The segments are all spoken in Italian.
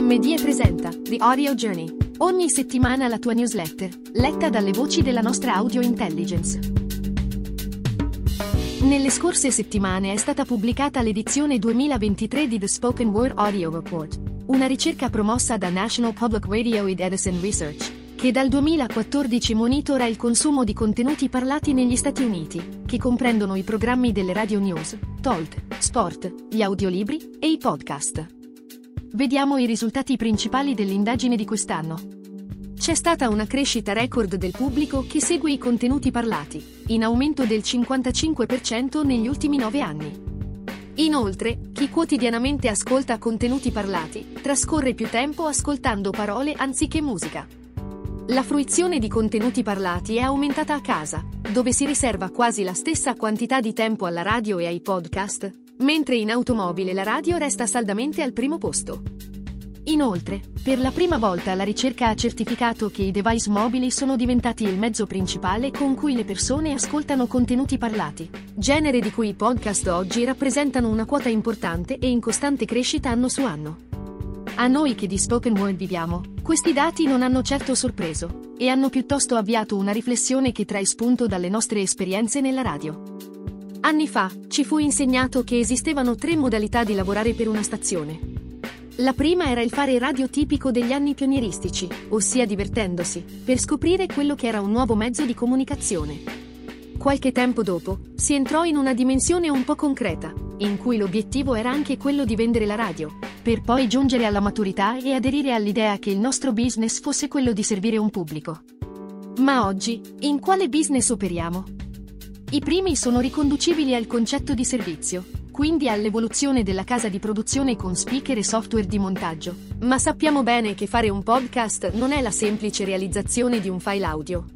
MDE presenta The Audio Journey. Ogni settimana la tua newsletter, letta dalle voci della nostra audio intelligence. Nelle scorse settimane è stata pubblicata l'edizione 2023 di The Spoken Word Audio Report, una ricerca promossa da National Public Radio ed Edison Research, che dal 2014 monitora il consumo di contenuti parlati negli Stati Uniti, che comprendono i programmi delle radio news, talk, sport, gli audiolibri e i podcast. Vediamo i risultati principali dell'indagine di quest'anno. C'è stata una crescita record del pubblico che segue i contenuti parlati, in aumento del 55% negli ultimi 9 anni. Inoltre, chi quotidianamente ascolta contenuti parlati, trascorre più tempo ascoltando parole anziché musica. La fruizione di contenuti parlati è aumentata a casa, dove si riserva quasi la stessa quantità di tempo alla radio e ai podcast, mentre in automobile la radio resta saldamente al primo posto. Inoltre, per la prima volta la ricerca ha certificato che i device mobili sono diventati il mezzo principale con cui le persone ascoltano contenuti parlati, genere di cui i podcast oggi rappresentano una quota importante e in costante crescita anno su anno. A noi che di spoken word viviamo, questi dati non hanno certo sorpreso, e hanno piuttosto avviato una riflessione che trae spunto dalle nostre esperienze nella radio. Anni fa, ci fu insegnato che esistevano tre modalità di lavorare per una stazione. La prima era il fare radio tipico degli anni pionieristici, ossia divertendosi, per scoprire quello che era un nuovo mezzo di comunicazione. Qualche tempo dopo, si entrò in una dimensione un po' concreta, in cui l'obiettivo era anche quello di vendere la radio, per poi giungere alla maturità e aderire all'idea che il nostro business fosse quello di servire un pubblico. Ma oggi, in quale business operiamo? I primi sono riconducibili al concetto di servizio, quindi all'evoluzione della casa di produzione con speaker e software di montaggio. Ma sappiamo bene che fare un podcast non è la semplice realizzazione di un file audio.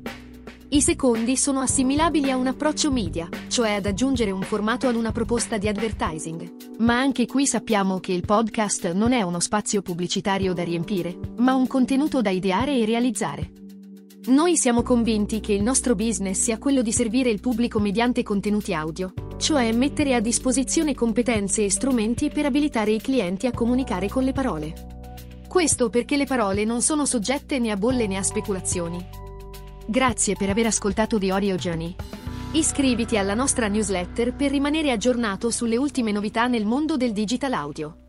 I secondi sono assimilabili a un approccio media, cioè ad aggiungere un formato ad una proposta di advertising. Ma anche qui sappiamo che il podcast non è uno spazio pubblicitario da riempire, ma un contenuto da ideare e realizzare. Noi siamo convinti che il nostro business sia quello di servire il pubblico mediante contenuti audio, cioè mettere a disposizione competenze e strumenti per abilitare i clienti a comunicare con le parole. Questo perché le parole non sono soggette né a bolle né a speculazioni. Grazie per aver ascoltato The Audio Journey. Iscriviti alla nostra newsletter per rimanere aggiornato sulle ultime novità nel mondo del digital audio.